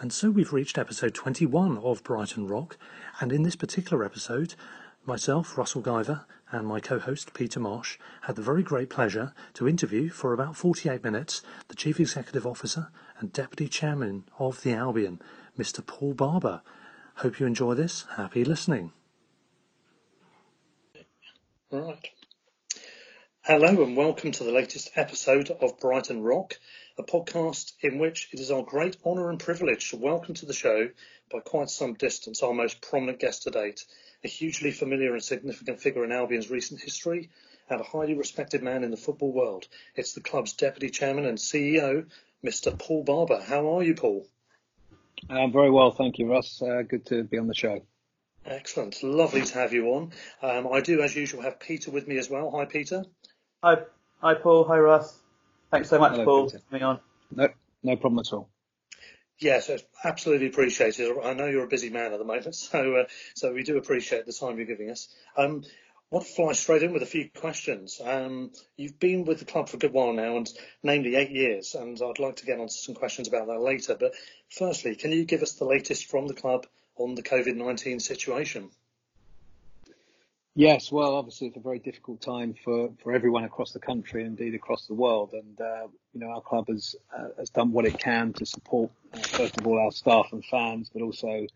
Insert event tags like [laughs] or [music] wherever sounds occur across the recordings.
And so we've reached episode 21 of Brighton Rock. And in this particular episode, myself, Russell Guyver, and my co host, Peter Marsh, had the very great pleasure to interview for about 48 minutes the Chief Executive Officer and Deputy Chairman of the Albion, Mr. Paul Barber. Hope you enjoy this. Happy listening. Right. Hello and welcome to the latest episode of Brighton Rock, a podcast in which it is our great honour and privilege to welcome to the show, by quite some distance, our most prominent guest to date, a hugely familiar and significant figure in Albion's recent history and a highly respected man in the football world. It's the club's deputy chairman and CEO, Mr. Paul Barber. How are you, Paul? I'm very well, thank you, Russ. Uh, good to be on the show. Excellent. Lovely to have you on. Um, I do, as usual, have Peter with me as well. Hi, Peter. Hi, hi, Paul. Hi, Russ. Thanks so much, Hello, Paul, Peter. for coming on. No, no problem at all. Yes, it's absolutely appreciated. I know you're a busy man at the moment, [laughs] so uh, so we do appreciate the time you're giving us. Um, I want to fly straight in with a few questions. Um, you've been with the club for a good while now, and namely eight years, and I'd like to get on to some questions about that later. But firstly, can you give us the latest from the club on the COVID-19 situation? Yes, well, obviously it's a very difficult time for, for everyone across the country, and indeed across the world. And uh, you know, our club has uh, has done what it can to support, uh, first of all, our staff and fans, but also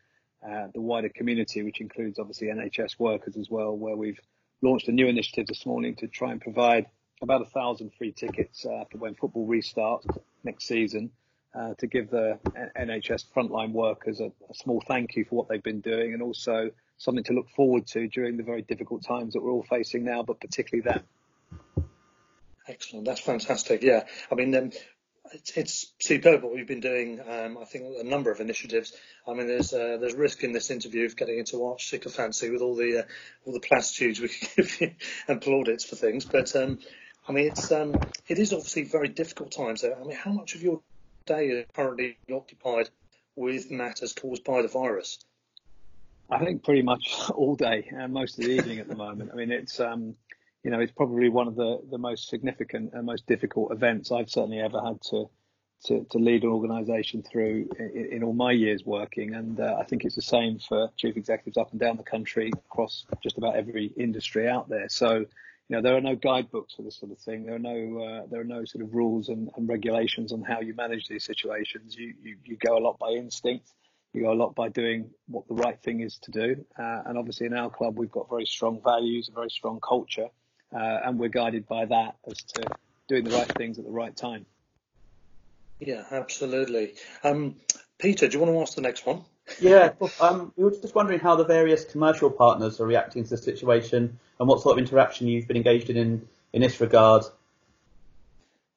uh, the wider community, which includes obviously NHS workers as well. Where we've launched a new initiative this morning to try and provide about a thousand free tickets uh, for when football restarts next season. Uh, to give the NHS frontline workers a, a small thank you for what they've been doing, and also something to look forward to during the very difficult times that we're all facing now, but particularly then. Excellent. That's fantastic. Yeah. I mean, um, it's, it's superb what we've been doing. Um, I think a number of initiatives. I mean, there's uh, there's risk in this interview of getting into arch sycophancy with all the uh, all the platitudes we [laughs] can give you and plaudits for things. But um, I mean, it's um, it is obviously very difficult times. I mean, how much of your day is currently occupied with matters caused by the virus? I think pretty much [laughs] all day and most of the evening at the moment. I mean, it's um, you know, it's probably one of the, the most significant and most difficult events I've certainly ever had to to, to lead an organisation through in, in, all my years working, and uh, I think it's the same for chief executives up and down the country across just about every industry out there. So, you know, there are no guidebooks for this sort of thing. There are no uh, there are no sort of rules and, and regulations on how you manage these situations. You, you you go a lot by instinct you go a lot by doing what the right thing is to do. Uh, and obviously, in our club, we've got very strong values, a very strong culture, uh, and we're guided by that as to doing the right things at the right time. Yeah, absolutely. Um, Peter, do you want to ask the next one? Yeah, um, we were just wondering how the various commercial partners are reacting to the situation and what sort of interaction you've been engaged in in, in this regard.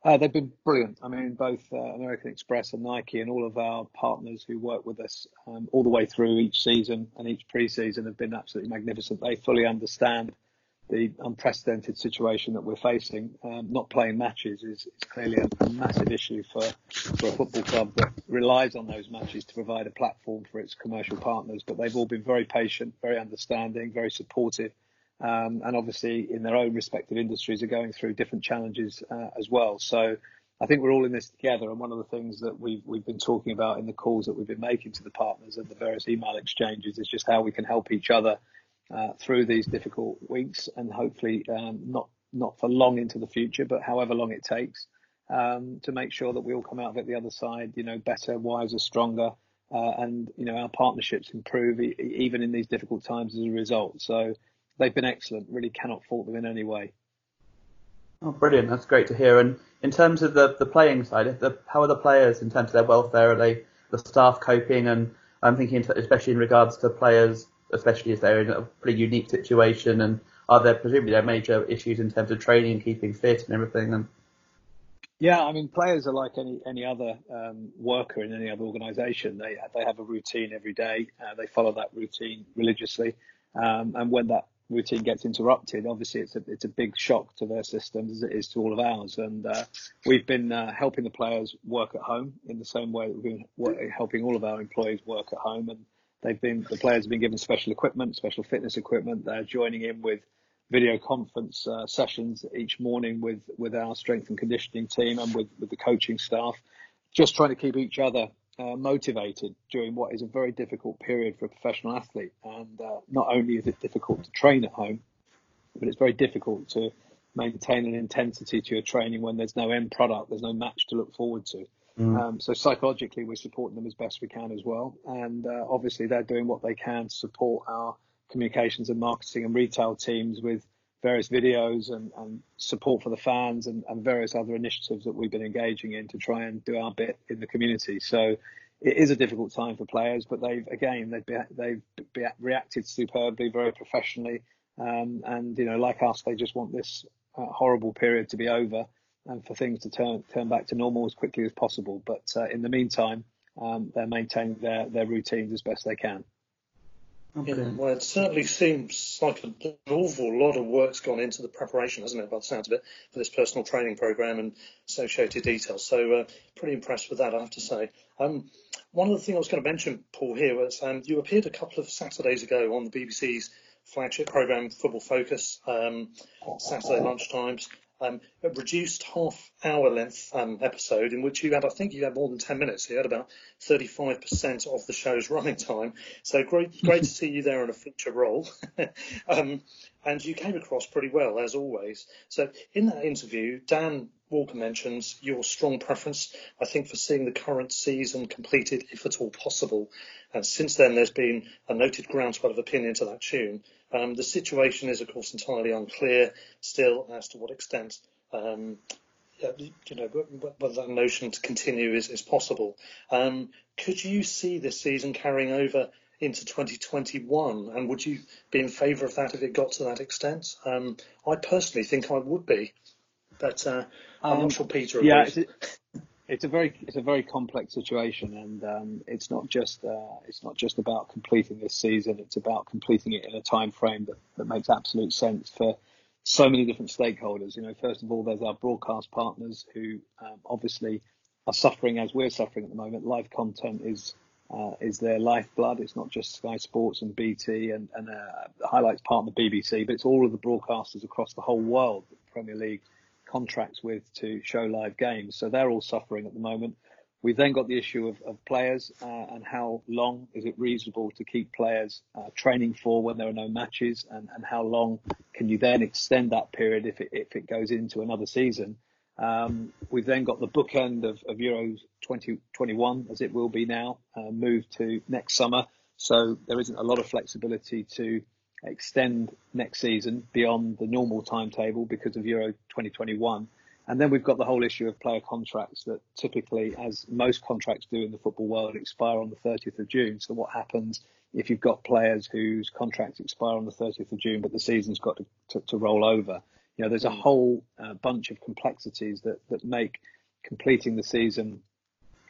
Uh, they've been brilliant. I mean, both uh, American Express and Nike and all of our partners who work with us um, all the way through each season and each pre-season have been absolutely magnificent. They fully understand the unprecedented situation that we're facing, um, not playing matches is, is clearly a, a, massive issue for, for a football club that relies on those matches to provide a platform for its commercial partners. But they've all been very patient, very understanding, very supportive, um, and obviously in their own respective industries are going through different challenges uh, as well. So I think we're all in this together. And one of the things that we've we've been talking about in the calls that we've been making to the partners and the various email exchanges is just how we can help each other uh, through these difficult weeks and hopefully um, not not for long into the future, but however long it takes um, to make sure that we all come out of it the other side, you know, better, wiser, stronger, uh, and you know our partnerships improve e- even in these difficult times as a result. So they've been excellent. Really cannot fault them in any way. Oh, brilliant! That's great to hear. And in terms of the the playing side, the, how are the players in terms of their welfare? Are they the staff coping? And I'm thinking, especially in regards to players especially as they're in a pretty unique situation? And are there presumably there are major issues in terms of training, and keeping fit, and everything? And yeah, I mean, players are like any any other um, worker in any other organisation. They they have a routine every day. Uh, they follow that routine religiously, um, and when that routine gets interrupted, obviously it's a it's a big shock to their systems as it is to all of ours. And uh, we've been uh, helping the players work at home in the same way that we've been helping all of our employees work at home. And They've been the players have been given special equipment, special fitness equipment. They're joining in with video conference uh, sessions each morning with with our strength and conditioning team and with with the coaching staff, just trying to keep each other uh, motivated during what is a very difficult period for a professional athlete. And uh, not only is it difficult to train at home, but it's very difficult to maintain an intensity to your training when there's no end product, there's no match to look forward to. Mm. Um, so psychologically, we're supporting them as best we can as well, and uh, obviously they're doing what they can to support our communications and marketing and retail teams with various videos and, and support for the fans and, and, various other initiatives that we've been engaging in to try and do our bit in the community. So it is a difficult time for players, but they've again they've be, they've be, reacted superbly, very professionally, um, and you know like us, they just want this uh, horrible period to be over and for things to turn turn back to normal as quickly as possible. But uh, in the meantime, um, they're maintaining their, their routines as best they can. Yeah, well, it certainly seems like an awful lot of work's gone into the preparation, hasn't it, by the sounds of it, for this personal training program and associated details. So, uh, pretty impressed with that, I have to say. Um, one of the things I was going to mention, Paul, here was um, you appeared a couple of Saturdays ago on the BBC's flagship program, Football Focus, um, Saturday lunchtimes, um, a reduced half hour length um, episode in which you had, I think you had more than 10 minutes. You had about 35% of the show's [laughs] running time. So great, great to see you there in a feature role. [laughs] um, and you came across pretty well, as always. So in that interview, Dan Walker mentions your strong preference, I think, for seeing the current season completed, if at all possible. And since then, there's been a noted groundswell of opinion to that tune. Um, the situation is, of course, entirely unclear still as to what extent um, you know, whether that notion to continue is, is possible. Um, could you see this season carrying over into 2021? And would you be in favour of that if it got to that extent? Um, I personally think I would be, but uh, I'm um, not sure Peter agrees. Yeah, it's a very it's a very complex situation, and um, it's not just uh, it's not just about completing this season. It's about completing it in a time frame that, that makes absolute sense for so many different stakeholders. You know, first of all, there's our broadcast partners who um, obviously are suffering as we're suffering at the moment. Live content is uh, is their lifeblood. It's not just Sky Sports and BT and, and uh, highlights partner BBC, but it's all of the broadcasters across the whole world, the Premier League contracts with to show live games. So they're all suffering at the moment. We've then got the issue of, of players uh, and how long is it reasonable to keep players uh, training for when there are no matches, and, and how long can you then extend that period if it, if it goes into another season. Um, we've then got the bookend of, of Euros 2021, as it will be now, uh, moved to next summer. So there isn't a lot of flexibility to extend next season beyond the normal timetable because of Euro 2021. And then we've got the whole issue of player contracts that typically, as most contracts do in the football world, expire on the 30th of June. So what happens if you've got players whose contracts expire on the 30th of June, but the season's got to, to, to roll over? You know, there's a whole uh, bunch of complexities that, that make completing the season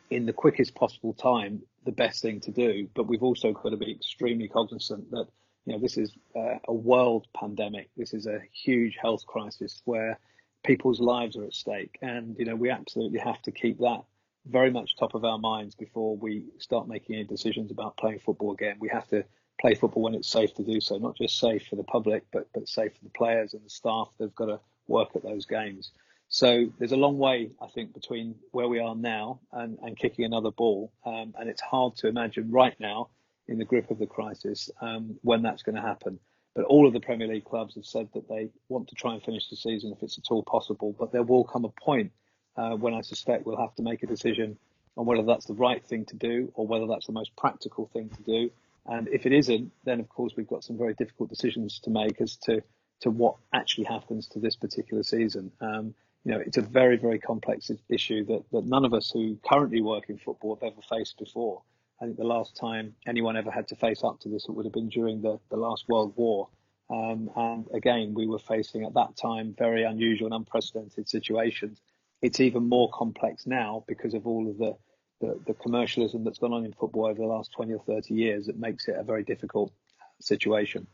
in the quickest possible time the best thing to do. But we've also got to be extremely cognizant that you know, this is uh, a world pandemic. This is a huge health crisis where people's lives are at stake, and you know, we absolutely have to keep that very much top of our minds before we start making any decisions about playing football again. We have to play football when it's safe to do so, not just safe for the public, but but safe for the players and the staff. They've got to work at those games. So there's a long way, I think, between where we are now and, and kicking another ball. Um, and it's hard to imagine right now, in the grip of the crisis, um, when that's going to happen. But all of the Premier League clubs have said that they want to try and finish the season if it's at all possible. But there will come a point uh, when I suspect we'll have to make a decision on whether that's the right thing to do or whether that's the most practical thing to do. And if it isn't, then of course we've got some very difficult decisions to make as to to what actually happens to this particular season. Um, you know, it's a very, very complex issue that, that none of us who currently work in football have ever faced before. I think the last time anyone ever had to face up to this, it would have been during the, the last World War. Um, and again, we were facing at that time very unusual and unprecedented situations. It's even more complex now because of all of the, the, the commercialism that's gone on in football over the last 20 or 30 years. It makes it a very difficult situation.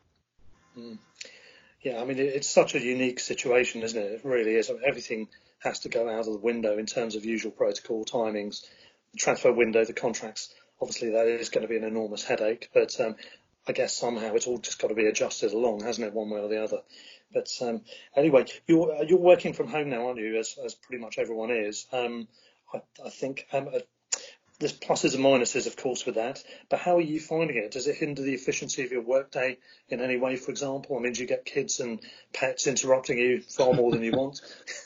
Mm. Yeah, I mean, it's such a unique situation, isn't it? It really is. Everything has to go out of the window in terms of usual protocol timings, the transfer window, the contracts. Obviously, that is going to be an enormous headache, but um, I guess somehow it's all just got to be adjusted along, hasn't it, one way or the other? But um, anyway, you're you're working from home now, aren't you? As as pretty much everyone is. Um, I, I think um, there's pluses and minuses, of course, with that. But how are you finding it? Does it hinder the efficiency of your workday in any way, for example? I mean, do you get kids and pets interrupting you far more than you want? [laughs]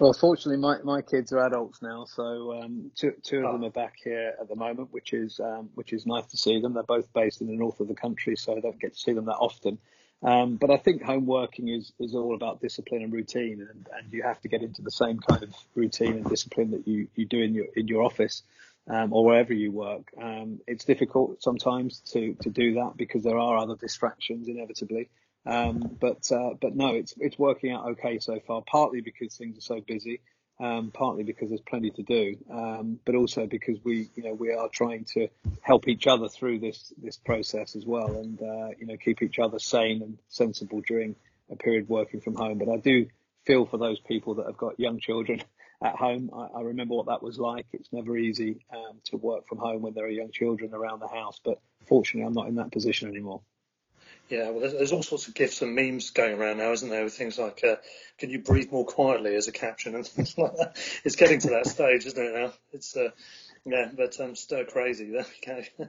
well, fortunately, my, my kids are adults now, so um, two, two of oh. them are back here at the moment, which is um, which is nice to see them. They're both based in the north of the country, so I don't get to see them that often. Um, but I think home working is, is all about discipline and routine, and, and you have to get into the same kind of routine and discipline that you, you do in your in your office um, or wherever you work. Um, it's difficult sometimes to, to do that because there are other distractions inevitably. Um, but uh, but no, it's it's working out okay so far. Partly because things are so busy, um, partly because there's plenty to do, um, but also because we you know we are trying to help each other through this this process as well, and uh, you know keep each other sane and sensible during a period working from home. But I do feel for those people that have got young children [laughs] at home. I, I, remember what that was like. It's never easy um, to work from home when there are young children around the house, but fortunately, I'm not in that position anymore. Yeah, well, there's, there's all sorts of gifs and memes going around now, isn't there? With things like, uh, "Can you breathe more quietly?" as a caption and [laughs] things like that. It's getting to that stage, isn't it? Now it's. Uh, yeah, but um, stir crazy. There we go.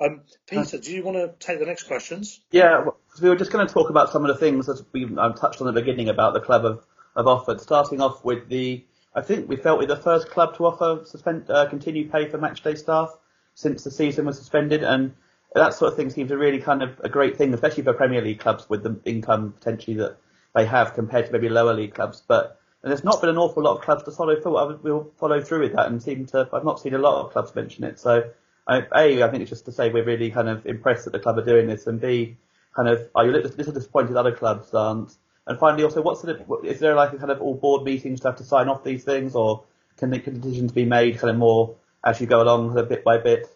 [laughs] um, Peter, do you want to take the next questions? Yeah, well, we were just going to talk about some of the things that we um, touched on at the beginning about the club have, have offered. Starting off with the I think we felt we're the first club to offer suspend, uh, continued pay for matchday staff since the season was suspended, and that sort of thing seems a really kind of a great thing, especially for Premier League clubs with the income potentially that they have compared to maybe lower league clubs. But and there's not been an awful lot of clubs to follow through. We'll follow through with that, and seem to. I've not seen a lot of clubs mention it. So, I, a, I think it's just to say we're really kind of impressed that the club are doing this, and b, kind of are you a little disappointed other clubs aren't? And finally, also, what's the, is there like a kind of all board meetings to have to sign off these things, or can the decisions be made kind of more as you go along, of bit by bit?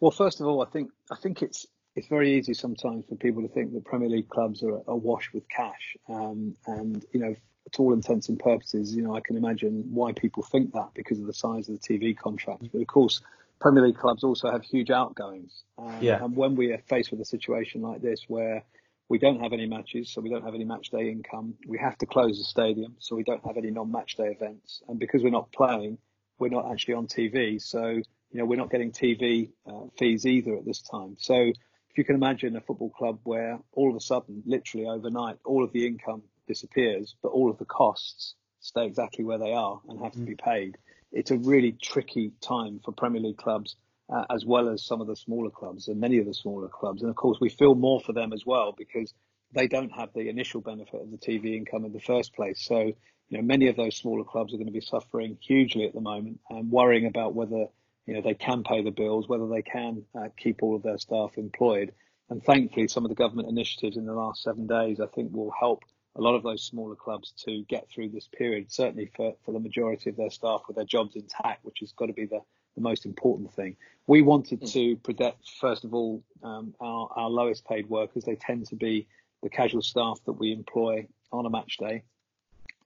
Well, first of all, I think I think it's it's very easy sometimes for people to think that Premier League clubs are awash with cash, um, and you know, to all intents and purposes, you know, I can imagine why people think that because of the size of the TV contracts. But of course, Premier League clubs also have huge outgoings. Um, yeah. And when we are faced with a situation like this, where we don't have any matches, so we don't have any match day income. We have to close the stadium, so we don't have any non-match day events. And because we're not playing, we're not actually on TV. So, you know, we're not getting TV uh, fees either at this time. So if you can imagine a football club where all of a sudden, literally overnight, all of the income disappears, but all of the costs stay exactly where they are and have to be paid. It's a really tricky time for Premier League clubs uh, as well as some of the smaller clubs and many of the smaller clubs. And of course, we feel more for them as well because they don't have the initial benefit of the TV income in the first place. So, you know, many of those smaller clubs are going to be suffering hugely at the moment and worrying about whether, you know, they can pay the bills, whether they can uh, keep all of their staff employed. And thankfully, some of the government initiatives in the last seven days, I think, will help a lot of those smaller clubs to get through this period, certainly for, for the majority of their staff with their jobs intact, which has got to be the, the most important thing. We wanted to protect, first of all, um, our, our lowest paid workers. They tend to be the casual staff that we employ on a match day.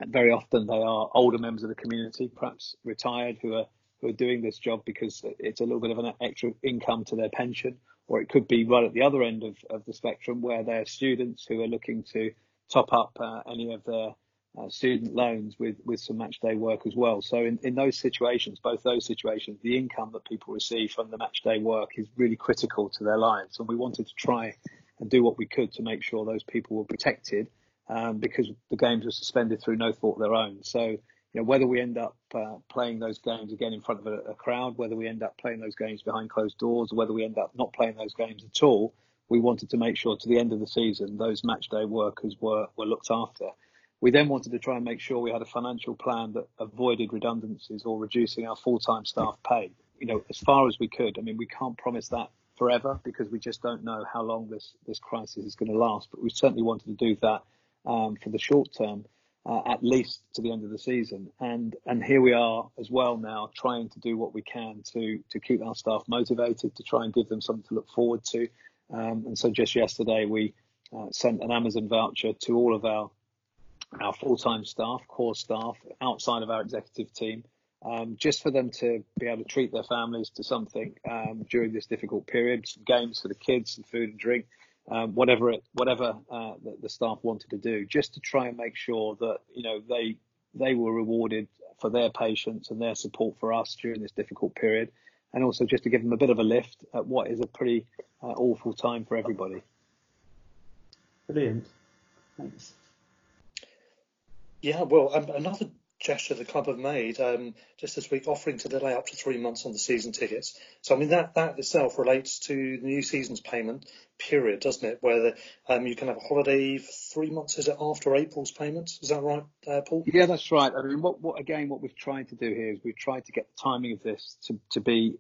And very often they are older members of the community, perhaps retired, who are who are doing this job because it's a little bit of an extra income to their pension, or it could be right at the other end of, of the spectrum where they're students who are looking to top up uh, any of their uh, student loans with, with some match day work as well. So in, in those situations, both those situations, the income that people receive from the match day work is really critical to their lives. And we wanted to try and do what we could to make sure those people were protected um, because the games were suspended through no fault of their own. So, you know, whether we end up uh, playing those games again in front of a, a, crowd, whether we end up playing those games behind closed doors, or whether we end up not playing those games at all, we wanted to make sure to the end of the season those match day workers were, were looked after. We then wanted to try and make sure we had a financial plan that avoided redundancies or reducing our full-time staff pay, you know, as far as we could. I mean, we can't promise that forever because we just don't know how long this, this crisis is going to last, but we certainly wanted to do that um, for the short term, uh, at least to the end of the season. And and here we are as well now, trying to do what we can to to keep our staff motivated, to try and give them something to look forward to. Um, and so just yesterday we uh, sent an Amazon voucher to all of our our full-time staff, core staff, outside of our executive team, um, just for them to be able to treat their families to something um, during this difficult period, some games for the kids, some food and drink, um, whatever it, whatever uh, the, the, staff wanted to do, just to try and make sure that you know they they were rewarded for their patience and their support for us during this difficult period, and also just to give them a bit of a lift at what is a pretty uh, awful time for everybody. Brilliant, thanks. Yeah, well, um, another gesture the club have made um, just this week, offering to delay up to three months on the season tickets. So I mean that that itself relates to the new season's payment period, doesn't it? Where the, um, you can have a holiday for three months. Is it after April's payment? Is that right, uh, Paul? Yeah, that's right. I mean, what, what again? What we've tried to do here is we've tried to get the timing of this to to be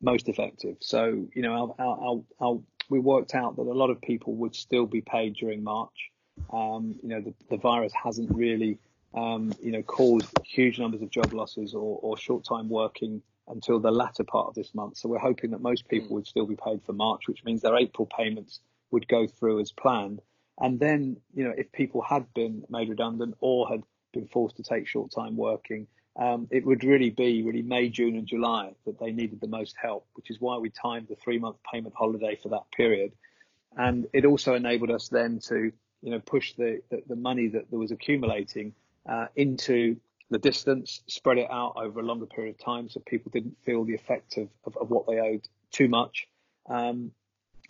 most effective. So you know, our, our, our, we worked out that a lot of people would still be paid during March. Um, you know, the, the virus hasn't really um, you know, caused huge numbers of job losses or, or short time working until the latter part of this month. So we're hoping that most people would still be paid for March, which means their April payments would go through as planned. And then, you know, if people had been made redundant or had been forced to take short time working, um, it would really be really May, June, and July that they needed the most help, which is why we timed the three month payment holiday for that period. And it also enabled us then to, you know, push the, the, the money that, that was accumulating uh, into the distance, spread it out over a longer period of time so people didn't feel the effect of, of, of what they owed too much. Um,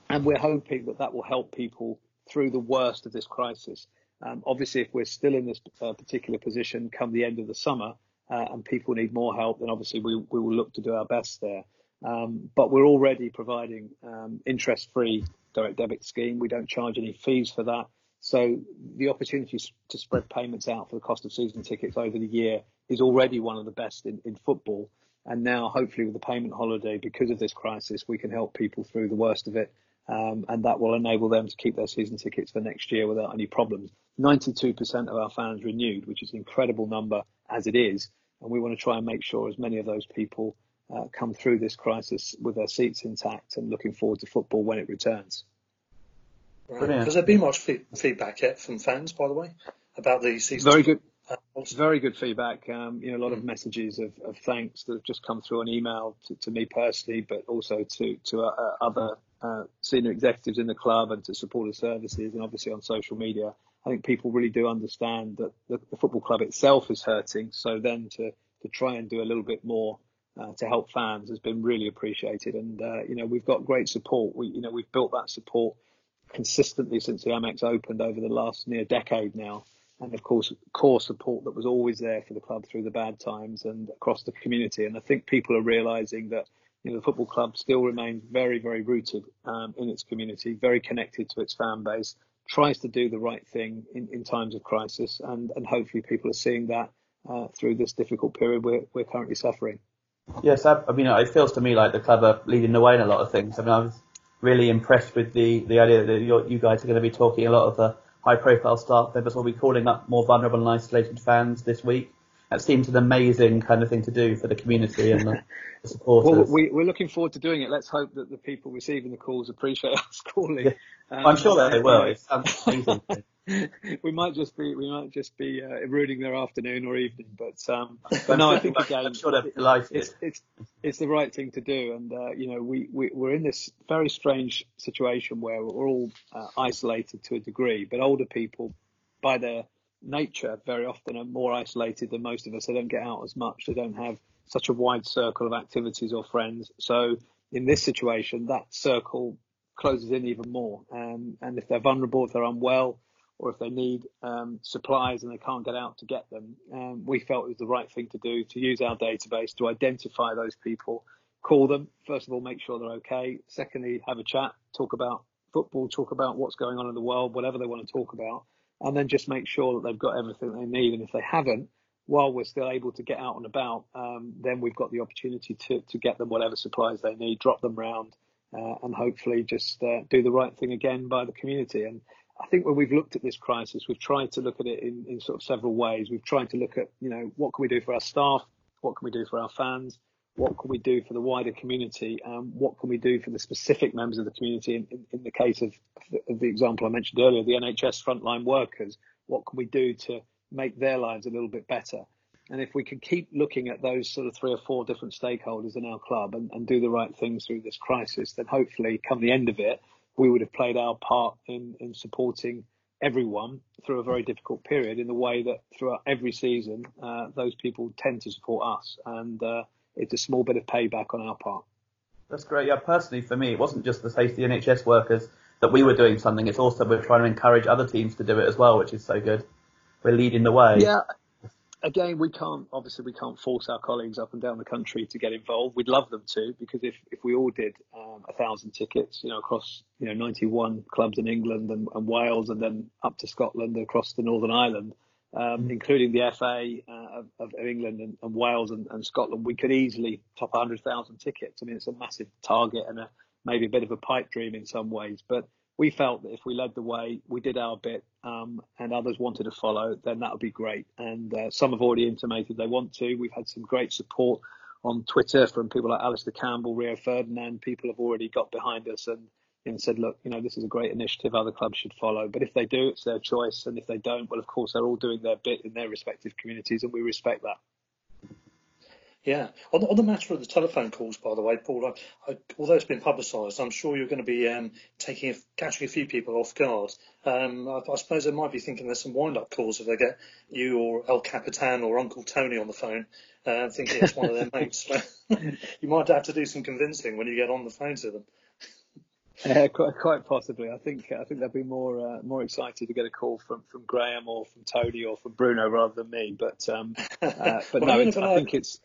and we're hoping that that will help people through the worst of this crisis. Um, obviously, if we're still in this uh, particular position come the end of the summer uh, and people need more help, then obviously we, we will look to do our best there. Um, but we're already providing um, interest-free direct debit scheme. We don't charge any fees for that. So the opportunity to spread payments out for the cost of season tickets over the year is already one of the best in, in football. And now, hopefully, with the payment holiday, because of this crisis, we can help people through the worst of it. Um, and that will enable them to keep their season tickets for next year without any problems. 92% of our fans renewed, which is an incredible number as it is. And we want to try and make sure as many of those people uh, come through this crisis with their seats intact and looking forward to football when it returns. Right. Has there been much feedback yet from fans, by the way, about the season? Very good. It's very good feedback. Um, you know, a lot mm. of messages of, of, thanks that have just come through on email to, to me personally, but also to to uh, other uh, senior executives in the club and to supporter services, and obviously on social media. I think people really do understand that the, the football club itself is hurting. So then to to try and do a little bit more uh, to help fans has been really appreciated. And uh, you know, we've got great support. We you know we've built that support consistently since the Amex opened over the last near decade now. And of course, core support that was always there for the club through the bad times and across the community. And I think people are realizing that you know, the football club still remains very, very rooted um, in its community, very connected to its fan base, tries to do the right thing in, in times of crisis. And, and hopefully people are seeing that uh, through this difficult period we're, we're currently suffering. Yes, I, I mean, it feels to me like the club are leading the way in a lot of things. I mean, I was really impressed with the, the idea that you guys are going to be talking a lot of the high profile staff members will be calling up more vulnerable and isolated fans this week. that seems an amazing kind of thing to do for the community and the, [laughs] the supporters. Well, we, we're looking forward to doing it. Let's hope that the people receiving the calls appreciate us [laughs] calling. Yeah. Um, I'm sure that they will. [laughs] It sounds amazing. [laughs] we might just be we might just be uh, ruining their afternoon or evening, but um, [laughs] but no, I think again, I'm sure they're. It's, it's it's the right thing to do, and uh, you know we, we we're in this very strange situation where we're all uh, isolated to a degree, but older people, by their nature, very often are more isolated than most of us. They don't get out as much. They don't have such a wide circle of activities or friends. So in this situation, that circle closes in even more. Um, and if they're vulnerable, if they're unwell, or if they need um, supplies and they can't get out to get them, um, we felt it was the right thing to do to use our database to identify those people, call them. First of all, make sure they're okay. Secondly, have a chat, talk about football, talk about what's going on in the world, whatever they want to talk about, and then just make sure that they've got everything they need. And if they haven't, while we're still able to get out and about, um, then we've got the opportunity to, to get them whatever supplies they need, drop them round, uh, and hopefully just uh, do the right thing again by the community. And I think when we've looked at this crisis, we've tried to look at it in, in sort of several ways. We've tried to look at, you know, what can we do for our staff? What can we do for our fans? What can we do for the wider community? Um, what can we do for the specific members of the community? In, in, in the case of, of the example I mentioned earlier, the NHS frontline workers, what can we do to make their lives a little bit better? And if we can keep looking at those sort of three or four different stakeholders in our club and, and do the right things through this crisis, then hopefully come the end of it, we would have played our part in, in supporting everyone through a very difficult period in the way that throughout every season, uh, those people tend to support us. And uh, it's a small bit of payback on our part. That's great. Yeah, personally for me, it wasn't just the safety NHS workers that we were doing something. It's also we're trying to encourage other teams to do it as well, which is so good. We're leading the way. Yeah, again, we can't obviously we can't force our colleagues up and down the country to get involved. We'd love them to because if, if we all did um, a thousand tickets, you know, across you know 91 clubs in England and, and Wales, and then up to Scotland across the Northern Ireland, um, mm. including the FA uh, of, of, England and, and Wales and, and, Scotland, we could easily top 100,000 tickets. I mean, it's a massive target and a, maybe a bit of a pipe dream in some ways, but we felt that if we led the way, we did our bit, um, and others wanted to follow, then that would be great. And uh, some have already intimated they want to. We've had some great support on Twitter from people like Alastair Campbell, Rio Ferdinand. People have already got behind us and, and said, look, you know, this is a great initiative. Other clubs should follow. But if they do, it's their choice. And if they don't, well, of course, they're all doing their bit in their respective communities, and we respect that. Yeah. On, on the matter of the telephone calls, by the way, Paul, I, I, although it's been publicised, I'm sure you're going to be um, taking a, catching a few people off guard. Um, I, I, suppose they might be thinking there's some wind-up calls if they get you or El Capitan or Uncle Tony on the phone, uh, thinking it's one of their mates. [laughs] [laughs] you might have to do some convincing when you get on the phone to them. [laughs] Yeah, quite, quite possibly. I think I think they'll be more uh, more excited to get a call from, from Graham or from Tony or from Bruno rather than me. But um, uh, but well, no, I think it's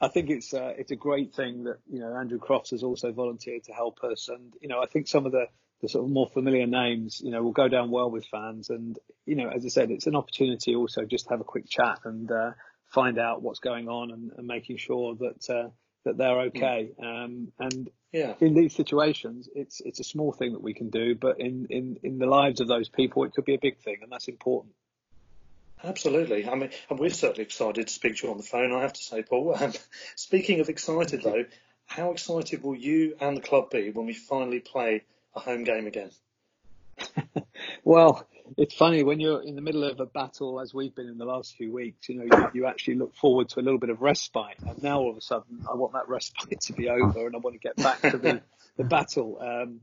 I think it's uh, it's a great thing that you know Andrew Crofts has also volunteered to help us, and you know I think some of the the sort of more familiar names, you know, will go down well with fans, and you know, as I said, it's an opportunity also just to have a quick chat and uh, find out what's going on and, and making sure that uh, that they're okay. Um, and yeah. in these situations, it's it's a small thing that we can do, but in, in in the lives of those people, it could be a big thing, and that's important. Absolutely. I mean, and we're certainly excited to speak to you on the phone, I have to say, Paul. Um, speaking of excited, though, how excited will you and the club be when we finally play a home game again? [laughs] well, it's funny when you're in the middle of a battle, as we've been in the last few weeks. You know, you, you, actually look forward to a little bit of respite, and now all of a sudden, I want that respite to be over, and I want to get back to the, [laughs] the battle. Um,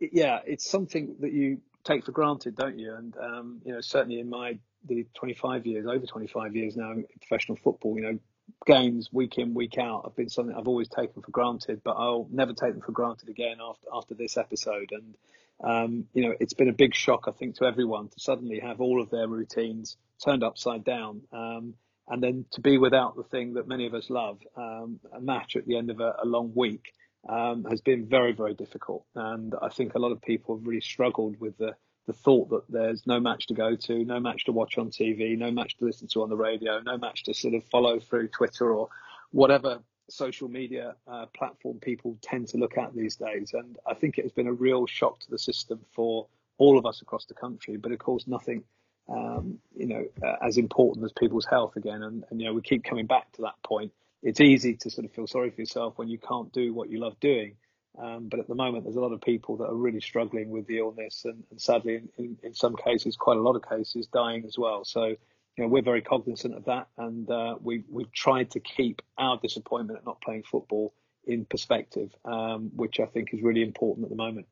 yeah, it's something that you take for granted, don't you? And um, you know, certainly in my the 25 years, over 25 years now in professional football, you know, games week in, week out have been something I've always taken for granted, but I'll never take them for granted again after after this episode. And um, you know, it's been a big shock, I think, to everyone to suddenly have all of their routines turned upside down. Um, and then to be without the thing that many of us love, um, a match at the end of a, a long week, um, has been very, very difficult. And I think a lot of people have really struggled with the the thought that there's no match to go to, no match to watch on TV, no match to listen to on the radio, no match to sort of follow through Twitter or whatever social media uh, platform people tend to look at these days. And I think it has been a real shock to the system for all of us across the country. But of course, nothing um, you know, uh, as important as people's health again. And, and, you know, we keep coming back to that point. It's easy to sort of feel sorry for yourself when you can't do what you love doing. Um, but at the moment, there's a lot of people that are really struggling with the illness, and, and sadly, in, in, in, some cases, quite a lot of cases, dying as well. So, you know, we're very cognizant of that, and uh, we we've tried to keep our disappointment at not playing football in perspective, um, which I think is really important at the moment.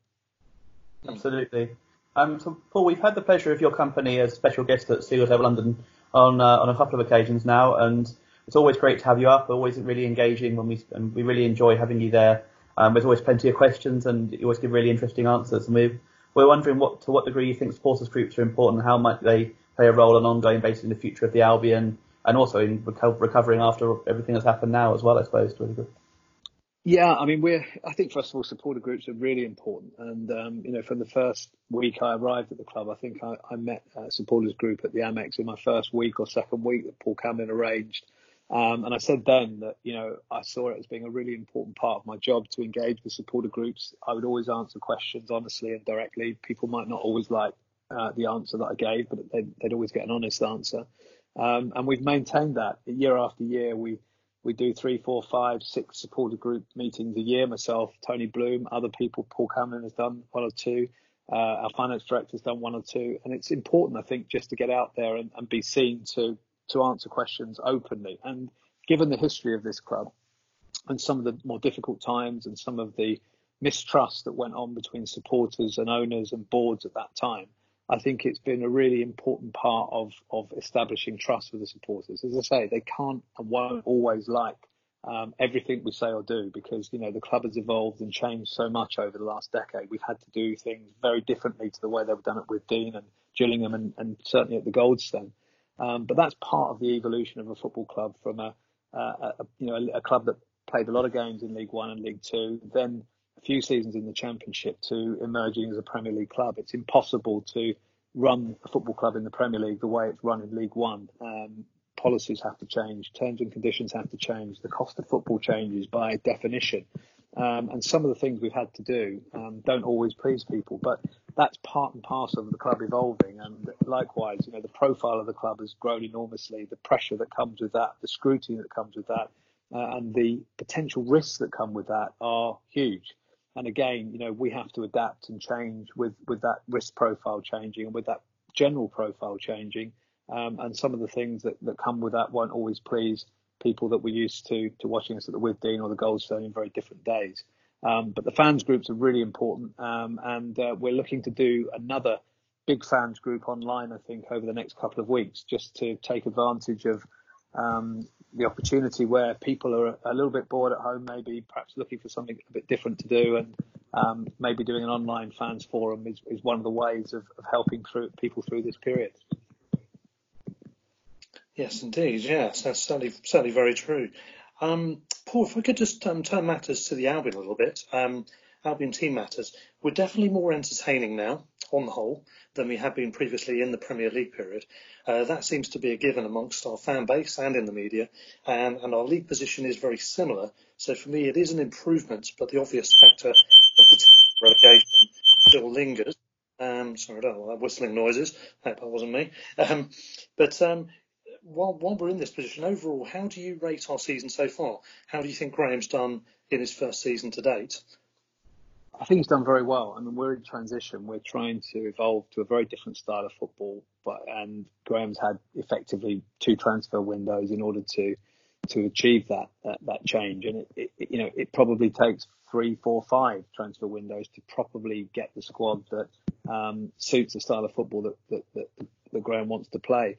Absolutely. Um, so Paul, we've had the pleasure of your company as special guest at Seagulls Over London on uh, on a couple of occasions now, and it's always great to have you up. Always really engaging when we and we really enjoy having you there. Um, there's always plenty of questions, and you always give really interesting answers. And we're we're wondering what to what degree you think supporters groups are important, how might they play a role on an ongoing basis in the future of the Albion, and also in reco- recovering after everything that's happened now as well, I suppose, to a degree. Yeah, I mean, we're. I think first of all, supporter groups are really important, and um, you know, from the first week I arrived at the club, I think I, I met a supporters group at the Amex in my first week or second week that Paul Camillin arranged, um, and I said then that, you know, I saw it as being a really important part of my job to engage with supporter groups. I would always answer questions honestly and directly. People might not always like uh, the answer that I gave, but they'd, they'd always get an honest answer. Um, and we've maintained that year after year. We we do three, four, five, six supporter group meetings a year. Myself, Tony Bloom, other people. Paul Camillin has done one or two. Uh, our finance director has done one or two. And it's important, I think, just to get out there and, and be seen to to answer questions openly. And given the history of this club and some of the more difficult times and some of the mistrust that went on between supporters and owners and boards at that time, I think it's been a really important part of, of establishing trust with the supporters. As I say, they can't and won't always like um, everything we say or do because you know the club has evolved and changed so much over the last decade. We've had to do things very differently to the way they've done it Withdean and Gillingham and, and certainly at the Goldstone. Um, but that's part of the evolution of a football club from a, a, a you know a, a, club that played a lot of games in League One and League Two, then a few seasons in the Championship to emerging as a Premier League club. It's impossible to run a football club in the Premier League the way it's run in League One. Um, policies have to change, terms and conditions have to change, the cost of football changes by definition. Um, and some of the things we've had to do um, don't always please people, but that's part and parcel of the club evolving. And likewise, you know, the profile of the club has grown enormously. The pressure that comes with that, the scrutiny that comes with that, uh, and the potential risks that come with that are huge. And again, you know, we have to adapt and change with, with that risk profile changing and with that general profile changing. Um, and some of the things that, that come with that won't always please people that were used to to watching us at the Withdean or the Goldstone in very different days. Um, but the fans groups are really important, um, and uh, we're looking to do another big fans group online. I think over the next couple of weeks, just to take advantage of um, the opportunity where people are a little bit bored at home, maybe perhaps looking for something a bit different to do, and um, maybe doing an online fans forum is, is one of the ways of, of helping through people through this period. Yes, indeed. Yes, that's certainly certainly very true. Um, Paul, if we could just um, turn matters to the Albion a little bit, um, Albion team matters. We're definitely more entertaining now, on the whole, than we have been previously in the Premier League period. Uh, that seems to be a given amongst our fan base and in the media, and, and our league position is very similar. So for me, it is an improvement, but the obvious factor of relegation still lingers. Um, sorry, I don't know whistling noises. That wasn't me. Um, but um, while, while we're in this position, overall, how do you rate our season so far? How do you think Graham's done in his first season to date? I think he's done very well. I mean, we're in transition. We're trying to evolve to a very different style of football, but and Graham's had effectively two transfer windows in order to to achieve that that, that change. And it, it, you know it probably takes three, four, five transfer windows to properly get the squad that um, suits the style of football that that, that that Graham wants to play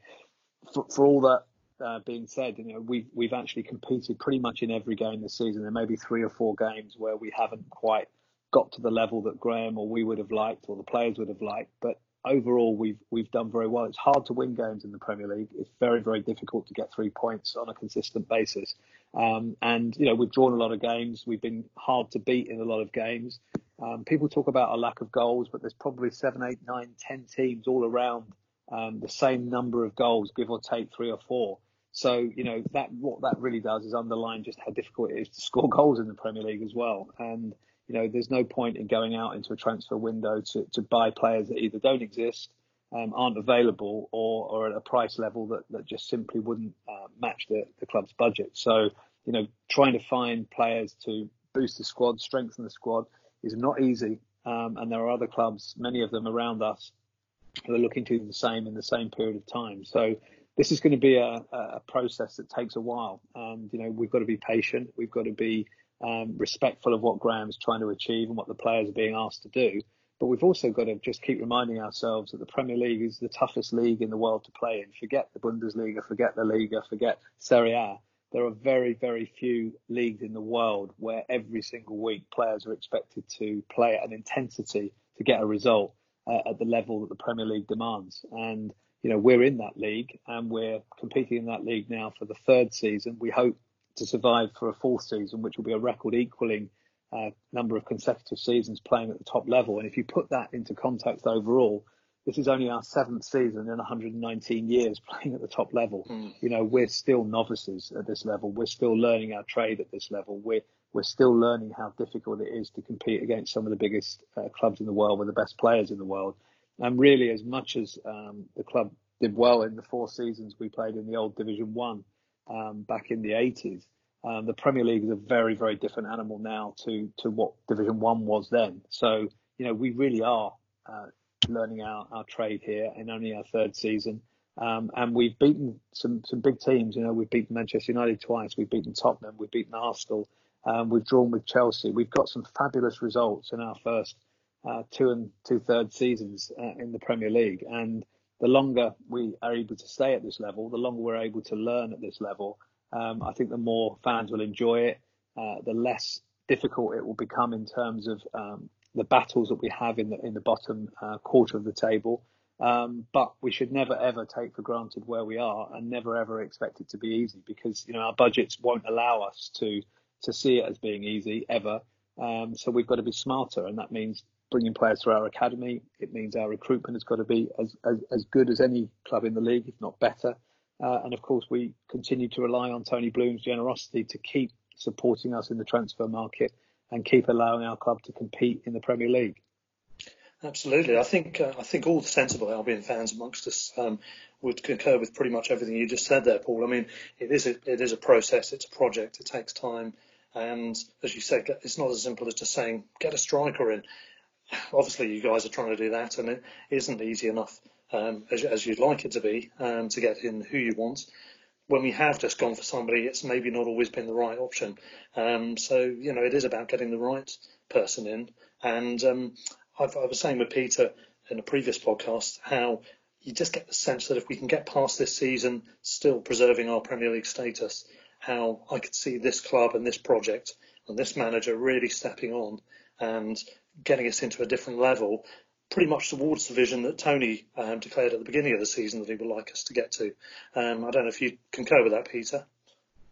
for, for all that uh, being said, you know, we've we've actually competed pretty much in every game this season. There may be three or four games where we haven't quite got to the level that Graham or we would have liked or the players would have liked, but overall we've we've done very well. It's hard to win games in the Premier League. It's very very difficult to get three points on a consistent basis. Um, and you know we've drawn a lot of games. We've been hard to beat in a lot of games. Um, people talk about a lack of goals, but there's probably seven, eight, nine, ten teams all around um, the same number of goals, give or take three or four. So you know that what that really does is underline just how difficult it is to [laughs] score goals in the Premier League as well. And you know there's no point in going out into a transfer window to, to buy players that either don't exist um, aren't available or, or at a price level that, that just simply wouldn't uh, match the, the club's budget. So, you know, trying to find players to boost the squad, strengthen the squad is not easy. Um, and there are other clubs, many of them around us, who are looking to do the same in the same period of time. So this is going to be a, a process that takes a while. And, you know, we've got to be patient. We've got to be um, respectful of what Graham's trying to achieve and what the players are being asked to do. But we've also got to just keep reminding ourselves that the Premier League is the toughest league in the world to play in. Forget the Bundesliga, forget the Liga, forget Serie A. There are very, very few leagues in the world where every single week players are expected to play at an intensity to get a result uh, at the level that the Premier League demands. And, you know, we're in that league and we're competing in that league now for the third season. We hope to survive for a fourth season, which will be a record equaling uh, number of consecutive seasons playing at the top level. And if you put that into context overall, this is only our seventh season in 119 years [laughs] playing at the top level. Mm. You know, we're still novices at this level. We're still learning our trade at this level. We're we're still learning how difficult it is to compete against some of the biggest uh, clubs in the world with the best players in the world. And really, as much as um, the club did well in the four seasons we played in the old Division One um, back in the 80s, um, the Premier League is a very, very different animal now to to what Division One was then. So you know we really are uh, learning our, our trade here in only our third season, um, and we've beaten some some big teams. You know we've beaten Manchester United twice, we've beaten Tottenham, we've beaten Arsenal, um, we've drawn with Chelsea. We've got some fabulous results in our first uh, two and two thirds seasons uh, in the Premier League, and the longer we are able to stay at this level, the longer we're able to learn at this level um, I think the more fans will enjoy it, uh, the less difficult it will become in terms of um, the battles that we have in the in the bottom uh, quarter of the table. Um, but we should never ever take for granted where we are, and never ever expect it to be easy because you know our budgets won't allow us to to see it as being easy ever. Um, so we've got to be smarter, and that means bringing players through our academy. It means our recruitment has got to be as, as, as good as any club in the league, if not better. Uh, and of course, we continue to rely on Tony Bloom's generosity to keep supporting us in the transfer market and keep allowing our club to compete in the Premier League. Absolutely, I think uh, I think all the sensible Albion fans amongst us um, would concur with pretty much everything you just said there, Paul. I mean, it is a, it is a process, it's a project, it takes time, and as you said, it's not as simple as just saying get a striker in. Obviously, you guys are trying to do that, and it isn't easy enough um, as, as, you'd like it to be um, to get in who you want. When we have just gone for somebody, it's maybe not always been the right option. Um, so, you know, it is about getting the right person in. And um, i was saying with Peter in a previous podcast how you just get the sense that if we can get past this season still preserving our Premier League status, how I could see this club and this project and this manager really stepping on and getting us into a different level pretty much towards the vision that Tony um, declared at the beginning of the season that he would like us to get to. Um, I don't know if you concur with that, Peter.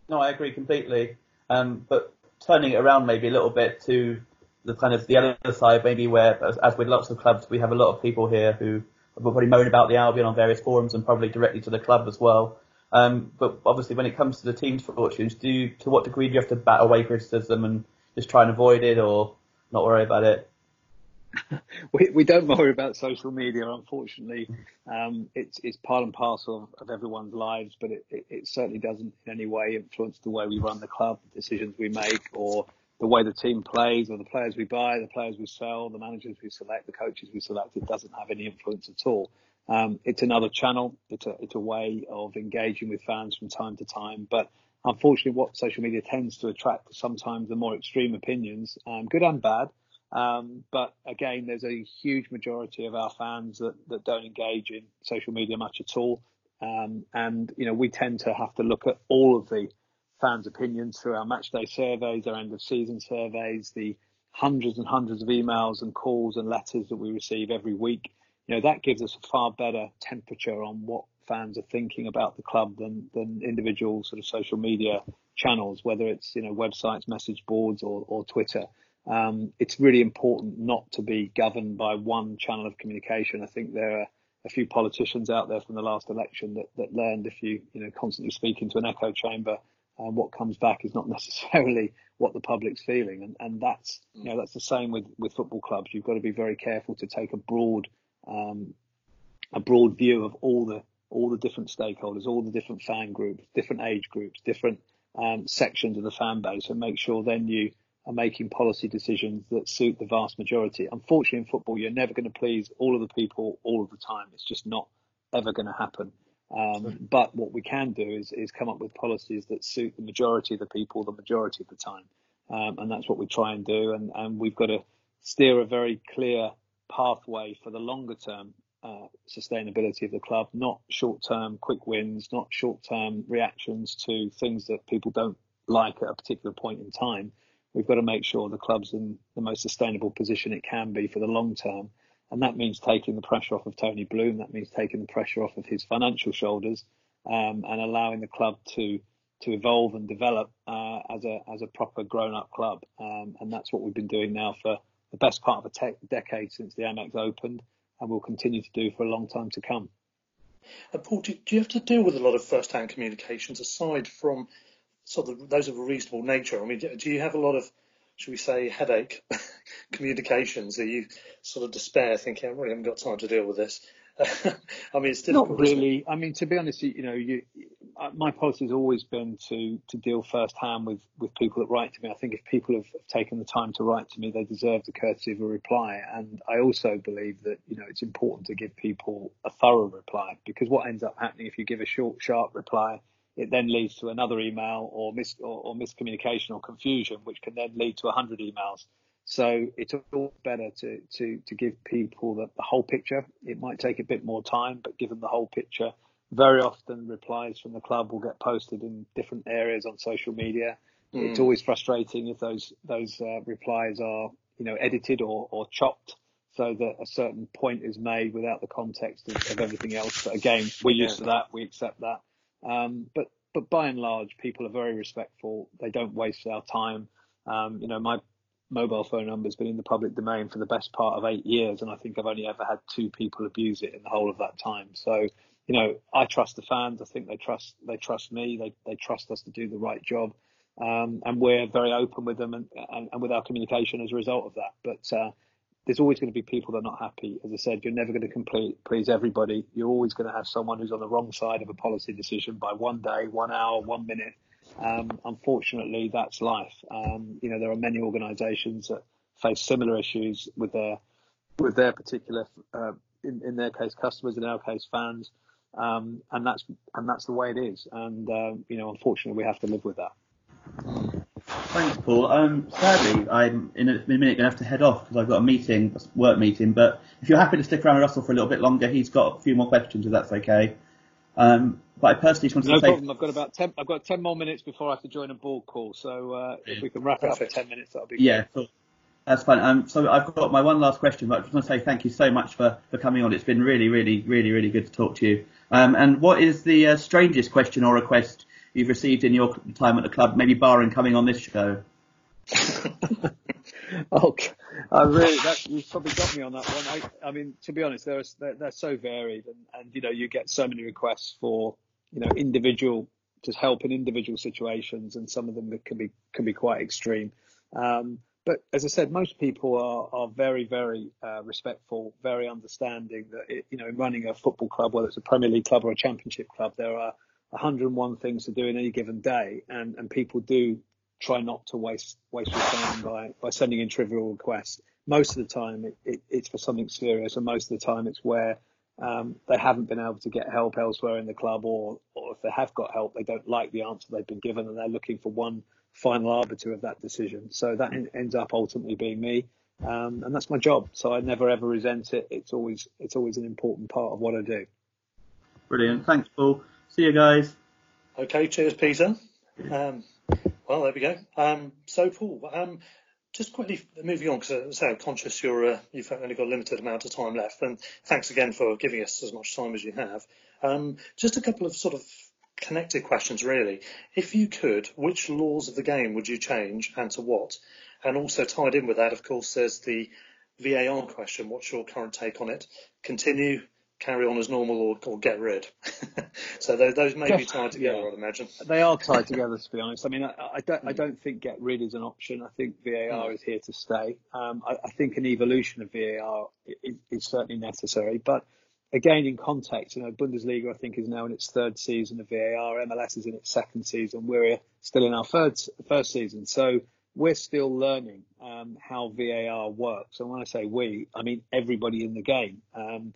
No, I agree completely. Um, but turning it around maybe a little bit to the kind of the other side, maybe where, as, as, with lots of clubs, we have a lot of people here who will probably moan about the Albion on various forums and probably directly to the club as well. Um, but obviously, when it comes to the team's fortunes, do you, to what degree do you have to bat away criticism and just try and avoid it, or not worry about it? [laughs] we, we don't worry about social media, unfortunately. Um, it's, it's part and parcel of, everyone's lives, but it, it, it, certainly doesn't in any way influence the way we run the club, the decisions we make, or the way the team plays, or the players we buy, the players we sell, the managers we select, the coaches we select. It doesn't have any influence at all. Um, it's another channel. It's a, it's a way of engaging with fans from time to time, but unfortunately, what social media tends to attract sometimes the more extreme opinions, um, good and bad. Um, but again, there's a huge majority of our fans that, that don't engage in social media much at all. Um, and, you know, we tend to have to look at all of the fans' opinions through our match day surveys, our end of season surveys, the hundreds and hundreds of emails and calls and letters that we receive every week. You know, that gives us a far better temperature on what fans are thinking about the club than, than individual sort of social media channels, whether it's, you know, websites, message boards or, or Twitter um, it's really important not to be governed by one channel of communication. I think there are a few politicians out there from the last election that, that learned if you, you know, constantly speak into an echo chamber, um, what comes back is not [laughs] necessarily what the public's feeling. And, and that's, you know, that's the same with, with football clubs. You've got to be very careful to take a broad, um, a broad view of all the all the different stakeholders, all the different fan groups, different age groups, different um, sections of the fan base, and make sure then you are making policy decisions that suit the vast majority. Unfortunately, in football, you're never going to please all of the people all of the time. It's just not ever going to happen. Um, but what we can do is, is come up with policies that suit the majority of the people the majority of the time. Um, and that's what we try and do. And, and we've got to steer a very clear pathway for the longer term uh, sustainability of the club, not short term quick wins, not short term reactions to things that people don't like at a particular point in time. We've got to make sure the club's in the most sustainable position it can be for the long term. And that means taking the pressure off of Tony Bloom. That means taking the pressure off of his financial shoulders um, and allowing the club to to evolve and develop uh, as a as a proper grown up club. Um, and that's what we've been doing now for the best part of a te- decade since the Amex opened and will continue to do for a long time to come. Uh, Paul, do, do, you have to deal with a lot of first-hand communications aside from sort of those of a reasonable nature? I mean, do you have a lot of, should we say, headache [laughs] communications? Are you sort of despair, thinking, I really haven't got time to deal with this? [laughs] I mean, it's difficult. Not really. I mean, to be honest, you, know, you, my policy has always been to to deal firsthand with with people that write to me. I think if people have, have taken the time to write to me, they deserve the courtesy of a reply. And I also believe that you know it's important to give people a thorough reply because what ends up happening if you give a short, sharp reply, it then leads to another email or mis or, or miscommunication or confusion, which can then lead to a hundred emails. So it's all better to, to, to give people the, the, whole picture. It might take a bit more time, but give them the whole picture. Very often replies from the club will get posted in different areas on social media. Mm. It's always frustrating if those, those uh, replies are, you know, edited or, or chopped so that a certain point is made without the context of, of everything else. But again, we're used yeah. to that. We accept that. Um, but, but by and large, people are very respectful. They don't waste our time. Um, you know, my mobile phone number has been in the public domain for the best part of eight years, and I think I've only ever had two people abuse it in the whole of that time. So, you know, I trust the fans. I think they trust they trust me. They they trust us to do the right job, um, and we're very open with them and, and, and, with our communication as a result of that. But uh, there's always going to be people that are not happy. As I said, you're never going to complete, please everybody. You're always going to have someone who's on the wrong side of a policy decision by one day, one hour, one minute. Um, unfortunately, that's life. Um, you know, there are many organisations that face similar issues with their with their particular, uh, in, in their case, customers, in our case, fans, um, and that's and that's the way it is. And uh, you know, unfortunately, we have to live with that. Thanks, Paul. Um, sadly, I'm in a, minute going to have to head off because I've got a meeting, a work meeting. But if you're happy to stick around with Russell for a little bit longer, he's got a few more questions, if that's okay. Um, but I personally just want no to say. No problem. I've got about ten. I've got ten more minutes before I have to join a board call. So uh, if we can wrap it up in ten minutes, that'll be. Great. Yeah, cool. That's fine. Um, so I've got my one last question, but I just want to say thank you so much for, for coming on. It's been really, really, really, really good to talk to you. Um, and what is the uh, strangest question or request you've received in your time at the club, maybe barring coming on this show? [laughs] oh, I really, that, you've probably got me on that one. I, I mean, to be honest, they're, they're, they're so varied, and, and you know, you get so many requests for you know individual just help in individual situations, and some of them can be can be quite extreme. Um, but as I said, most people are are very very uh, respectful, very understanding that it, you know in running a football club, whether it's a Premier League club or a Championship club, there are 101 things to do in any given day, and and people do try not to waste waste your time by by sending in trivial requests. Most of the time, it, it, it's for something serious, and most of the time, it's where um, they haven't been able to get help elsewhere in the club, or or if they have got help, they don't like the answer they've been given, and they're looking for one final arbiter of that decision. So that ends up ultimately being me, um, and that's my job. So I never ever resent it. It's always it's always an important part of what I do. Brilliant. Thanks, Paul. See you guys. Okay. Cheers, Peter. Um, well, there we go. Um, so, Paul, um, just quickly moving on, because uh, I'm conscious you're, uh, you've only got a limited amount of time left, and thanks again for giving us as much time as you have. Um, just a couple of sort of connected questions, really. If you could, which laws of the game would you change, and to what? And also tied in with that, of course, there's the VAR question. What's your current take on it? Continue, carry on as normal or, or get rid. [laughs] so those, those may be tied together, yeah. I'd imagine. [laughs] They are tied together, to be honest. I mean, I, I don't, I hmm. don't think get rid is an option. I think VAR mm. is here to stay. Um, I, I, think an evolution of VAR is, is, certainly necessary, but again, in context, you know, Bundesliga I think is now in its third season of VAR. MLS is in its second season. We're still in our third first season, so we're still learning um, how VAR works. And when I say we, I mean everybody in the game. Um,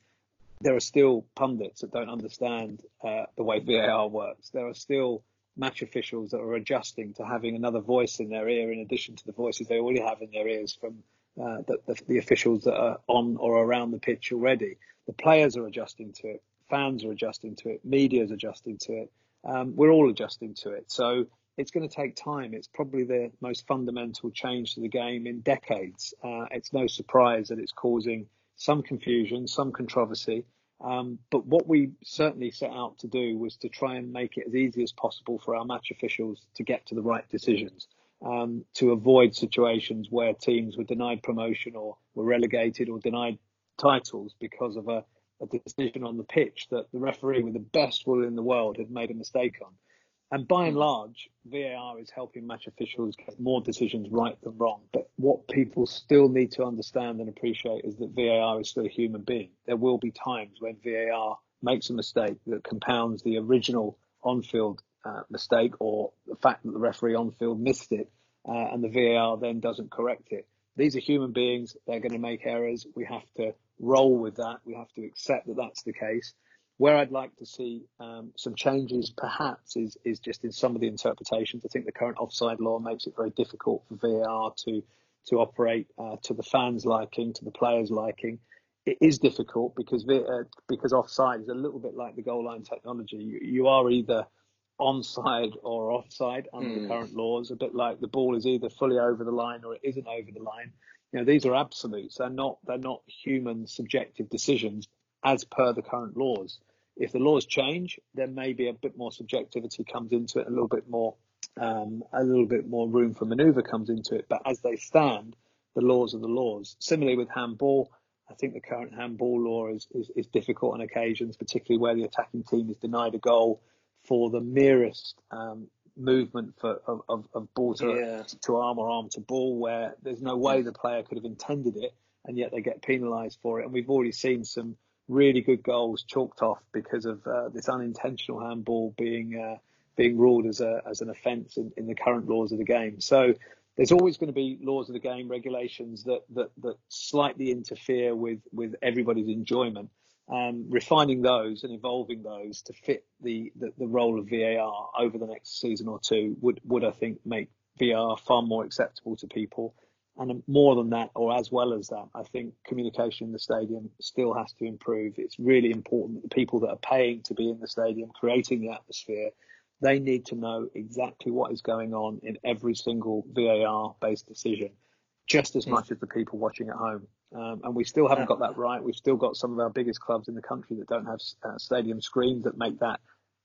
there are still pundits that don't understand uh, the way VAR works. There are still match officials that are adjusting to having another voice in their ear in addition to the voices they already have in their ears from uh, the, the, the, officials that are on or around the pitch already. The players are adjusting to it, fans are adjusting to it, media is adjusting to it. Um, we're all adjusting to it. So it's going to take time. It's probably the most fundamental change to the game in decades. Uh, it's no surprise that it's causing some confusion, some controversy. Um, but what we certainly set out to do was to try and make it as easy as possible for our match officials to get to the right decisions, um, to avoid situations where teams were denied promotion or were relegated or denied titles because of a, a decision on the pitch that the referee with the best will in the world had made a mistake on. And by and large, VAR is helping match officials get more decisions right than wrong. But what people still need to understand and appreciate is that VAR is still a human being. There will be times when VAR makes a mistake that compounds the original on-field uh, mistake or the fact that the referee on-field missed it uh, and the VAR then doesn't correct it. These are human beings. They're going to make errors. We have to roll with that. We have to accept that that's the case. Where I'd like to see um, some changes, perhaps, is is just in some of the interpretations. I think the current offside law makes it very difficult for VAR to to operate uh, to the fans' liking, to the players' liking. It is difficult because uh, because offside is a little bit like the goal line technology. You, you are either onside or offside under mm. the hmm. current laws, a bit like the ball is either fully over the line or it isn't over the line. You know, these are absolutes. They're not they're not human subjective decisions as per the current laws. If the laws change, then maybe a bit more subjectivity comes into it, a little bit more, um, a little bit more room for manoeuvre comes into it. But as they stand, the laws are the laws. Similarly with handball, I think the current handball law is, is, is difficult on occasions, particularly where the attacking team is denied a goal for the merest um, movement for, of, of, of ball to, yeah. to arm or arm to ball, where there's no way the player could have intended it, and yet they get penalised for it. And we've already seen some really good goals chalked off because of uh, this unintentional handball being uh, being ruled as a as an offence in, in the current laws of the game. So there's always going to be laws of the game, regulations that that, that slightly interfere with with everybody's enjoyment. Um, refining those and evolving those to fit the, the, the role of VAR over the next season or two would would I think make VAR far more acceptable to people and more than that, or as well as that, I think communication in the stadium still has to improve. It's really important that the people that are paying to be in the stadium, creating the atmosphere, they need to know exactly what is going on in every single VAR based decision, just as much as the people watching at home. Um, and we still haven't got that right. We've still got some of our biggest clubs in the country that don't have uh, stadium screens that make that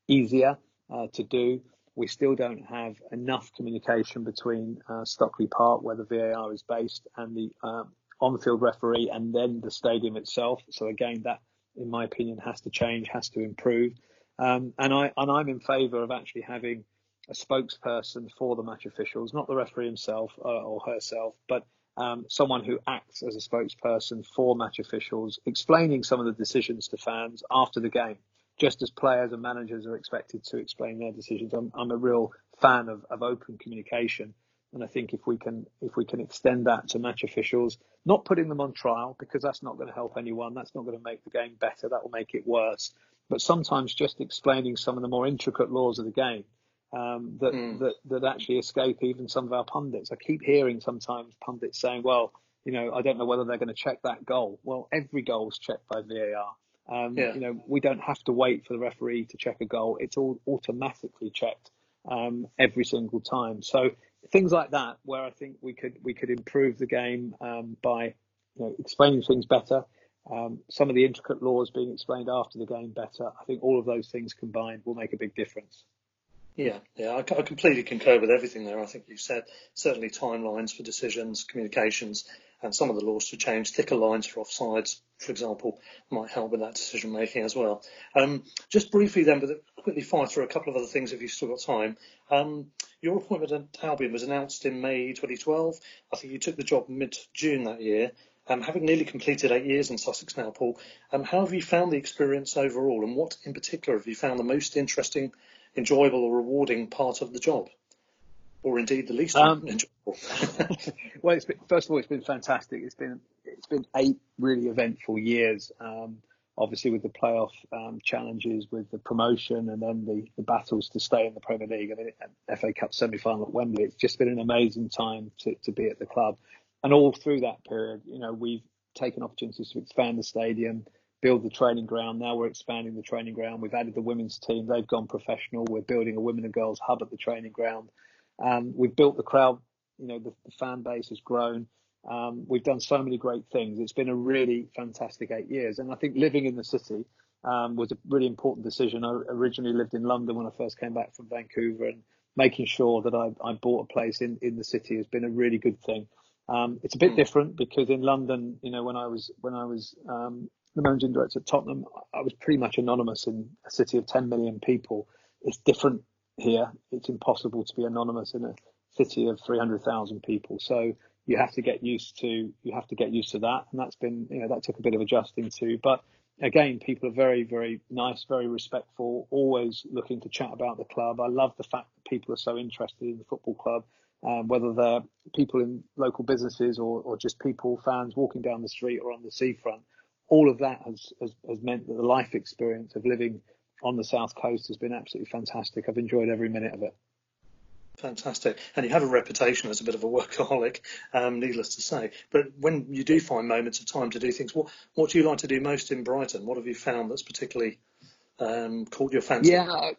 easier uh, to do we still don't have enough communication between uh, Stockley Park, where the VAR is based, and the um, on-field referee, and then the stadium itself. So again, that, in my opinion, has to change, has to improve. Um, and I and I'm in favour of actually having a spokesperson for the match officials, not the referee himself uh, or herself, but um, someone who acts as a spokesperson for match officials, explaining some of the decisions to fans after the game just as players and managers are expected to explain their decisions. I'm, I'm a real fan of, of open communication. And I think if we can if we can extend that to match officials, not putting them on trial because that's not going to help anyone, that's not going to make the game better, that will make it worse. But sometimes just explaining some of the more intricate laws of the game um, that, mm. that that actually escape even some of our pundits. I keep hearing sometimes pundits saying, "Well, you know, I don't know whether they're going to check that goal." Well, every goal is checked by VAR. Um, yeah. You know, we don't have to wait for the referee to check a goal; it's all automatically checked um, every single time. So things like that, where I think we could we could improve the game um, by you know, explaining things better. Um, some of the intricate laws being explained after the game better. I think all of those things combined will make a big difference. Yeah, yeah, I, I, completely concur with everything there. I think you said certainly timelines for decisions, communications, and some of the laws to change. Thicker lines for offsides, for example, might help with that decision making as well. Um, just briefly then, but quickly fire through a couple of other things if you've still got time. Um, your appointment at Albion was announced in May 2012. I think you took the job mid June that year. Um, having nearly completed eight years in Sussex now, Paul, um, how have you found the experience overall, and what in particular have you found the most interesting, enjoyable, or rewarding part of the job, or indeed the least um, enjoyable? [laughs] well, been, first of all, it's been fantastic. It's been it's been eight really eventful years. Um, obviously, with the playoff um, challenges, with the promotion, and then the, the battles to stay in the Premier League. I mean, FA Cup semi final at Wembley. It's just been an amazing time to, to be at the club and all through that period, you know, we've taken opportunities to expand the stadium, build the training ground. Now we're expanding the training ground. We've added the women's team. They've gone professional. We're building a women and girls hub at the training ground. Um, we've built the crowd. You know, the, the fan base has grown. Um, we've done so many great things. It's been a really fantastic eight years. And I think living in the city um, was a really important decision. I originally lived in London when I first came back from Vancouver, and making sure that I, I bought a place in, in the city has been a really good thing. Um, it's a bit hmm. different because in London, you know, when I was when I was um, the managing director at Tottenham, I was pretty much anonymous in a city of 10 million people. It's different here. It's impossible to be anonymous in a city of 300,000 people. So you have to get used to you have to get used to that, and that's been you know that took a bit of adjusting to. But again, people are very very nice, very respectful, always looking to chat about the club. I love the fact that people are so interested in the football club um, whether they're people in local businesses or, or just people, fans walking down the street or on the seafront. All of that has, has, has meant that the life experience of living on the south coast has been absolutely fantastic. I've enjoyed every minute of it. Fantastic. And you have a reputation as a bit of a workaholic, um, needless to say. But when you do find moments of time to do things, what, what do you like to do most in Brighton? What have you found that's particularly um, caught your fancy? Yeah,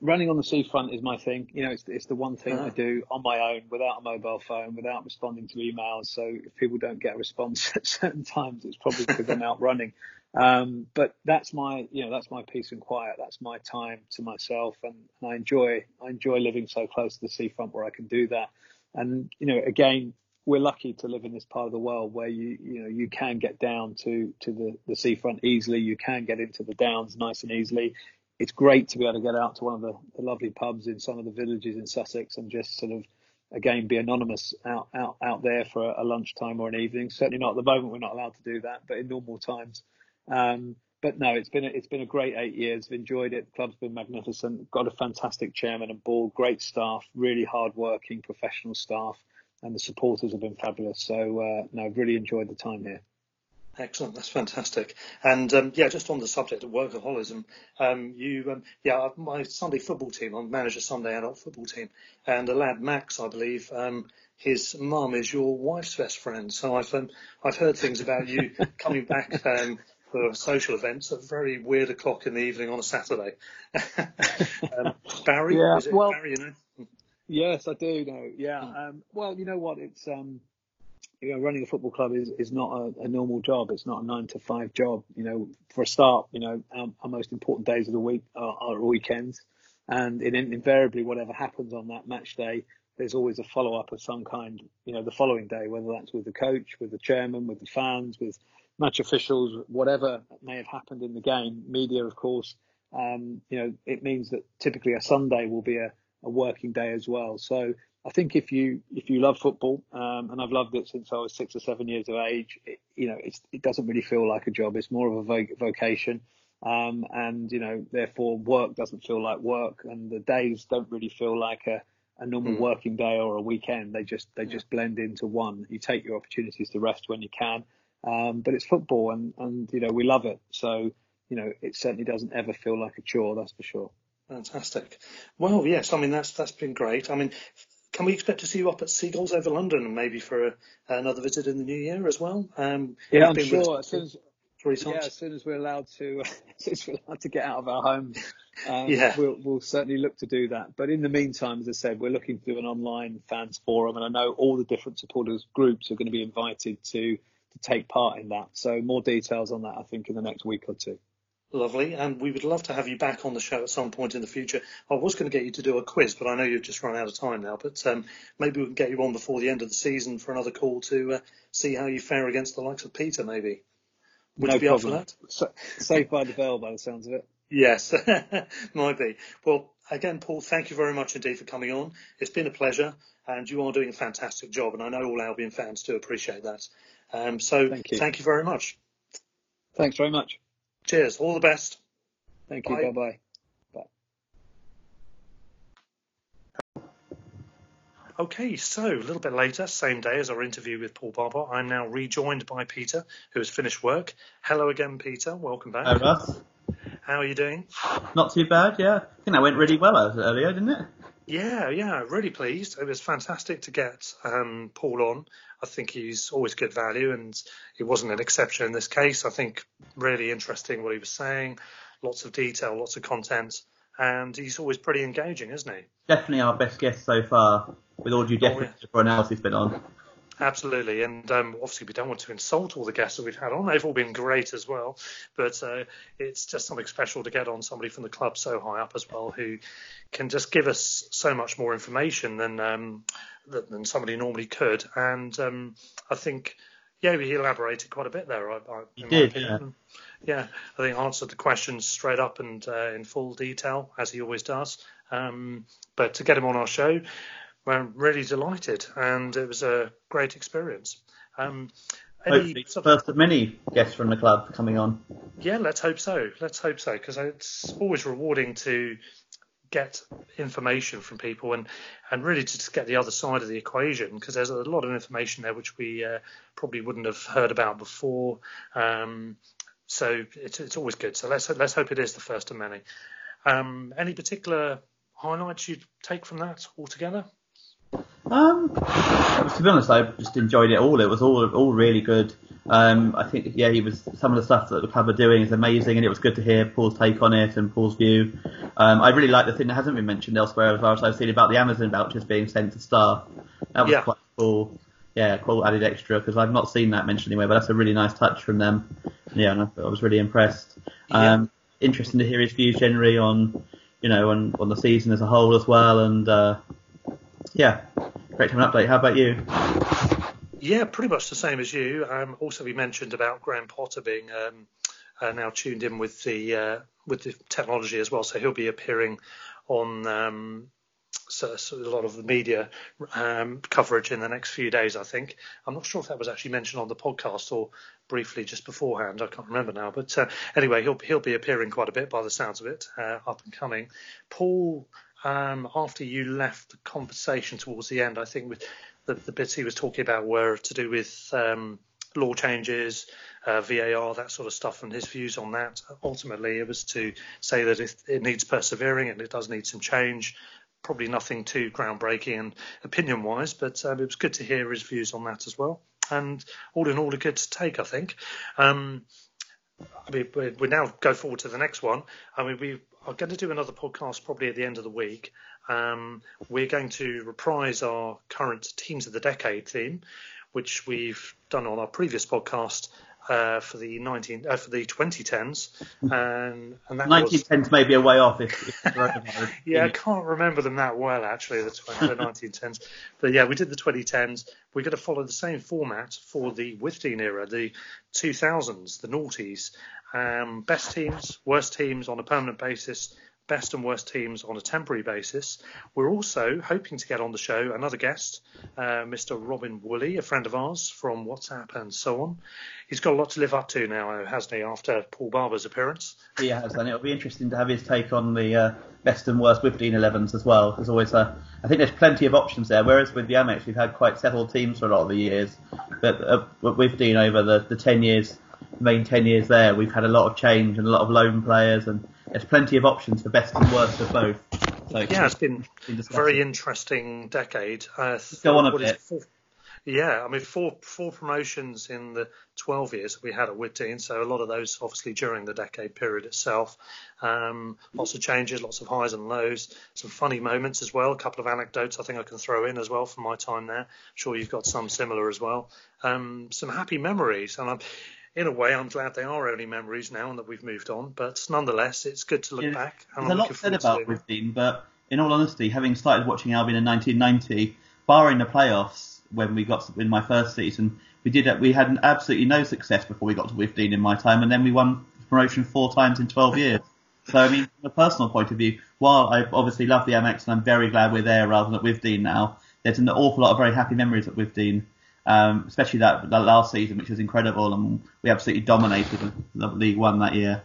running on the seafront is my thing. You know, it's it's the one thing I do on my own without a mobile phone, without responding to emails. So if people don't get a response [laughs] at certain times, it's probably because I'm out running. Um, but that's my, you know, that's my peace and quiet. That's my time to myself, and, and I enjoy I enjoy living so close to the seafront where I can do that. And you know, again, we're lucky to live in this part of the world where you you know you can get down to to the the seafront easily. You can get into the downs nice and easily it's great to be able to get out to one of the, the lovely pubs in some of the villages in Sussex and just sort of again be anonymous out out out there for a, a lunchtime or an evening. Certainly not at the moment. We're not allowed to do that, but in normal times. Um, but no, it's been a, it's been a great eight years. I've enjoyed it. The club's been magnificent. Got a fantastic chairman and board, great staff, really hard working professional staff, and the supporters have been fabulous. So uh, no, I've really enjoyed the time here. Excellent, that's fantastic. And um, yeah, just on the subject of workaholism, um, you um, yeah, my Sunday football team, I manage a Sunday adult football team, and a lad Max, I believe, um, his mum is your wife's best friend. So I've um, I've heard things about you [laughs] coming back um, for social events at very weird o'clock in the evening on a Saturday. [laughs] Um, Barry, yeah, well, Barry, you know? Yes, I do know. Yeah. Hmm. Um, well, you know what? It's um, you know, running a football club is, is not a, a, normal job. It's not a nine to five job. You know, for a start, you know, our, our most important days of the week are, are weekends. And in, invariably, whatever happens on that match day, there's always a follow up of some kind, you know, the following day, whether that's with the coach, with the chairman, with the fans, with match officials, whatever may have happened in the game, media, of course. Um, you know, it means that typically a Sunday will be a, a working day as well. So I think if you if you love football, um, and I've loved it since I was six or seven years of age, it, you know, it doesn't really feel like a job. It's more of a vocation, um, and you know, therefore, work doesn't feel like work, and the days don't really feel like a, a normal mm. working day or a weekend. They just they yeah. just blend into one. You take your opportunities to rest when you can, um, but it's football, and and you know, we love it. So you know, it certainly doesn't ever feel like a chore. That's for sure. Fantastic. Well, yes, I mean that's that's been great. I mean, can we expect to see you up at Seagulls over London and maybe for a, another visit in the new year as well? Um, yeah, I'm sure. As soon as, yeah, as soon as we're allowed to, [laughs] as we're allowed to get out of our homes, um, yeah. we'll, we'll certainly look to do that. But in the meantime, as I said, we're looking to do an online fans forum, and I know all the different supporters groups are going to be invited to to take part in that. So more details on that, I think, in the next week or two. Lovely, and we would love to have you back on the show at some point in the future. I was going to get you to do a quiz, but I know you've just run out of time now. But um, maybe we can get you on before the end of the season for another call to uh, see how you fare against the likes of Peter, maybe. Would no you be problem. up for that? Saved by the bell, by the sounds of it. Yes, [laughs] might be. Well, again, Paul, thank you very much indeed for coming on. It's been a pleasure, and you are doing a fantastic job, and I know all Albion fans do appreciate that. Um, so Thank you. thank you very much. Thanks very much. Cheers. All the best. Thank you. Bye. Bye bye. Okay, so a little bit later, same day as our interview with Paul Barber, I'm now rejoined by Peter, who has finished work. Hello again, Peter. Welcome back. Hi, Russ. How are you doing? Not too bad, yeah. I think that went really well earlier, didn't it? Yeah, yeah, really pleased. It was fantastic to get um, Paul on. I think he's always good value, and he wasn't an exception in this case. I think really interesting what he was saying, lots of detail, lots of content, and he's always pretty engaging, isn't he? Definitely our best guest so far, with all due oh, deference to everyone else who's been on. Absolutely, and um, obviously we don't want to insult all the guests that we've had on. They've all been great as well, but uh, it's just something special to get on somebody from the club so high up as well, who can just give us so much more information than um, than, than somebody normally could. And um, I think, yeah, he elaborated quite a bit there. I, I, He did, opinion. yeah. I think answered the questions straight up and uh, in full detail as he always does. Um, but to get him on our show, we're really delighted, and it was a great experience. Um, any Hopefully, sort of- first of many guests from the club coming on. yeah, let's hope so. Let's hope so because it's always rewarding to get information from people and and really to just get the other side of the equation because there's a lot of information there which we uh, probably wouldn't have heard about before. Um, so it's it's always good. So let's let's hope it is the first of many. Um, any particular highlights you'd take from that altogether? Um, to be honest, I just enjoyed it all. It was all all really good. Um, I think yeah, he was some of the stuff that the club are doing is amazing, and it was good to hear Paul's take on it and Paul's view. Um, I really like the thing that hasn't been mentioned elsewhere as well. as I've seen about the Amazon vouchers being sent to staff. That was Yeah. quite cool. Yeah, cool added extra because I've not seen that mentioned anywhere, but that's a really nice touch from them. Yeah, and I, I was really impressed. Yeah. Um, interesting to hear his views generally on, you know, on, on the season as a whole as well, and uh, yeah, great to an update. How about you? Yeah, pretty much the same as you. Um, also, we mentioned about Graham Potter being um, uh, now tuned in with the uh, with the technology as well, so he'll be appearing on um, so, so a lot of the media um, coverage in the next few days. I think I'm not sure if that was actually mentioned on the podcast or briefly just beforehand. I can't remember now, but uh, anyway, he'll he'll be appearing quite a bit by the sounds of it, uh, up and coming. Paul, um, after you left the conversation towards the end, I think with the, the bits he was talking about were to do with um, law changes, uh, VAR, that sort of stuff, and his views on that. Ultimately, it was to say that it, it needs persevering and it does need some change. Probably nothing too groundbreaking and opinion wise, but um, it was good to hear his views on that as well. And all in all, a good take, I think. Um, I mean, we, we now go forward to the next one. I mean, we are going to do another podcast probably at the end of the week. Um, we're going to reprise our current Teams of the Decade theme, which we've done on our previous podcast uh, for the 19 uh, for the 2010s, and and that was 1910s may be a way off if, if [laughs] yeah, I can't remember them that well actually, the, 20, the 1910s. But yeah, we did the 2010s. We're going to follow the same format for the Withdean era, the 2000s, the noughties. Um, best teams, worst teams on a permanent basis, best and worst teams on a temporary basis. We're also hoping to get on the show another guest, uh, Mr. Robin Woolley, a friend of ours from WhatsApp and so on. He's got a lot to live up to now, hasn't he, after Paul Barber's appearance? He has, and it'll be interesting to have his take on the uh, best and worst Withdean 11s as well. There's always a, I think there's plenty of options there. Whereas with the Amex, we've had quite settled teams for a lot of the years, but uh, with Withdean over the, the 10 years, main 10 years there, we've had a lot of change and a lot of loan players, and there's plenty of options for best and worst of both. So Yeah, it's been been a very interesting decade. Uh, go on a bit. four- yeah, I mean four four promotions in the 12 years we had at Withdean, so a lot of those obviously during the decade period itself. Um, lots of changes, lots of highs and lows, some funny moments as well. A couple of anecdotes I think I can throw in as well from my time there. I'm sure you've got some similar as well. Um, some happy memories, and I'm. In a way, I'm glad they are only memories now and that we've moved on. But nonetheless, it's good to look Yeah, back. And There's a I'm lot said about doing Dean, but in all honesty, having started watching Albion in 1990, barring the playoffs when we got in my first season, we did we had absolutely no success before we got to Withdean in my time, and then we won promotion four times in 12 years. So I mean, from a personal point of view, while I obviously love the Amex and I'm very glad we're there rather than at Withdean now, there's an awful lot of very happy memories at Withdean. Um, especially that, that last season, which was incredible, and we absolutely dominated the League One that year.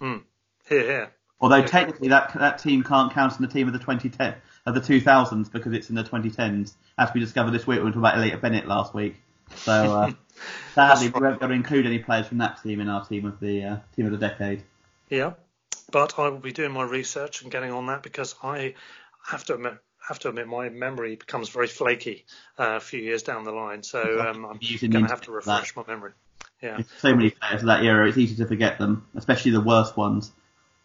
Hmm. Here, here. Although technically that that team can't count in the team of the 2010 of the 2000s because it's in the 2010s, as we discovered this week when we talked about Elliot Bennett last week. So uh, [laughs] sadly, we won't be able to include any players from that team in our team of the uh, team of the decade. Yeah, but I will be doing my research and getting on that because I have to admit, have to admit my memory becomes very flaky uh, a few years down the line. So um, I'm going to have to refresh my memory. Yeah, so many players of that era, it's easy to forget them, especially the worst ones.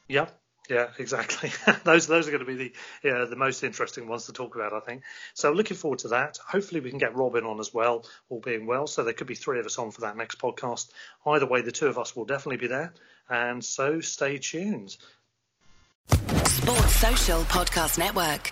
Yeah, yeah, exactly. [laughs] those those are going to be the yeah, the most interesting ones to talk about, I think. So looking forward to that. Hopefully we can get Robin on as well, all being well. So there could be three of us on for that next podcast. Either way, the two of us will definitely be there, and so stay tuned. Sports Social Podcast Network.